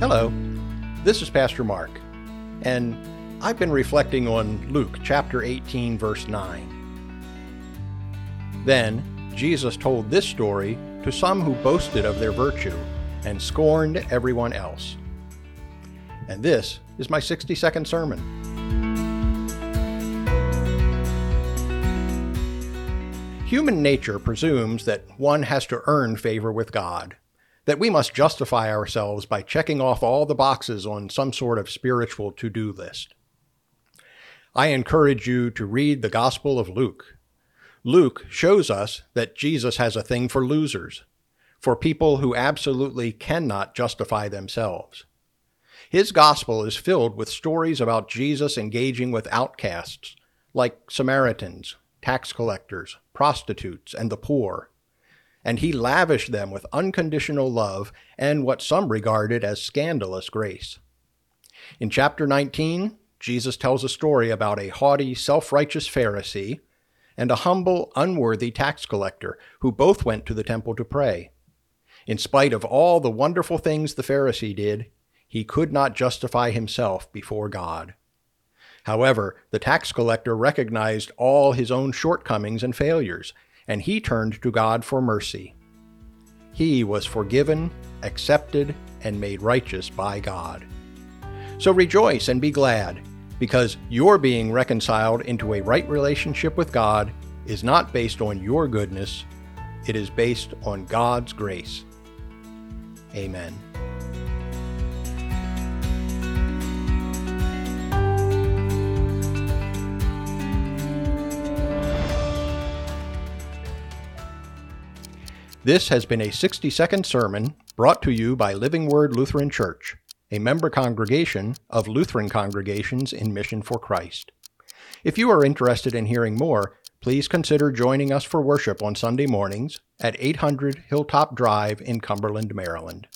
Hello, this is Pastor Mark, and I've been reflecting on Luke chapter 18, verse 9. Then Jesus told this story to some who boasted of their virtue and scorned everyone else. And this is my 60 second sermon. Human nature presumes that one has to earn favor with God that we must justify ourselves by checking off all the boxes on some sort of spiritual to do list. I encourage you to read the Gospel of Luke. Luke shows us that Jesus has a thing for losers, for people who absolutely cannot justify themselves. His gospel is filled with stories about Jesus engaging with outcasts, like Samaritans, tax collectors, prostitutes, and the poor and he lavished them with unconditional love and what some regarded as scandalous grace. In chapter 19, Jesus tells a story about a haughty, self righteous Pharisee and a humble, unworthy tax collector who both went to the temple to pray. In spite of all the wonderful things the Pharisee did, he could not justify himself before God. However, the tax collector recognized all his own shortcomings and failures and he turned to God for mercy. He was forgiven, accepted, and made righteous by God. So rejoice and be glad, because your being reconciled into a right relationship with God is not based on your goodness, it is based on God's grace. Amen. This has been a 60 second sermon brought to you by Living Word Lutheran Church, a member congregation of Lutheran congregations in Mission for Christ. If you are interested in hearing more, please consider joining us for worship on Sunday mornings at 800 Hilltop Drive in Cumberland, Maryland.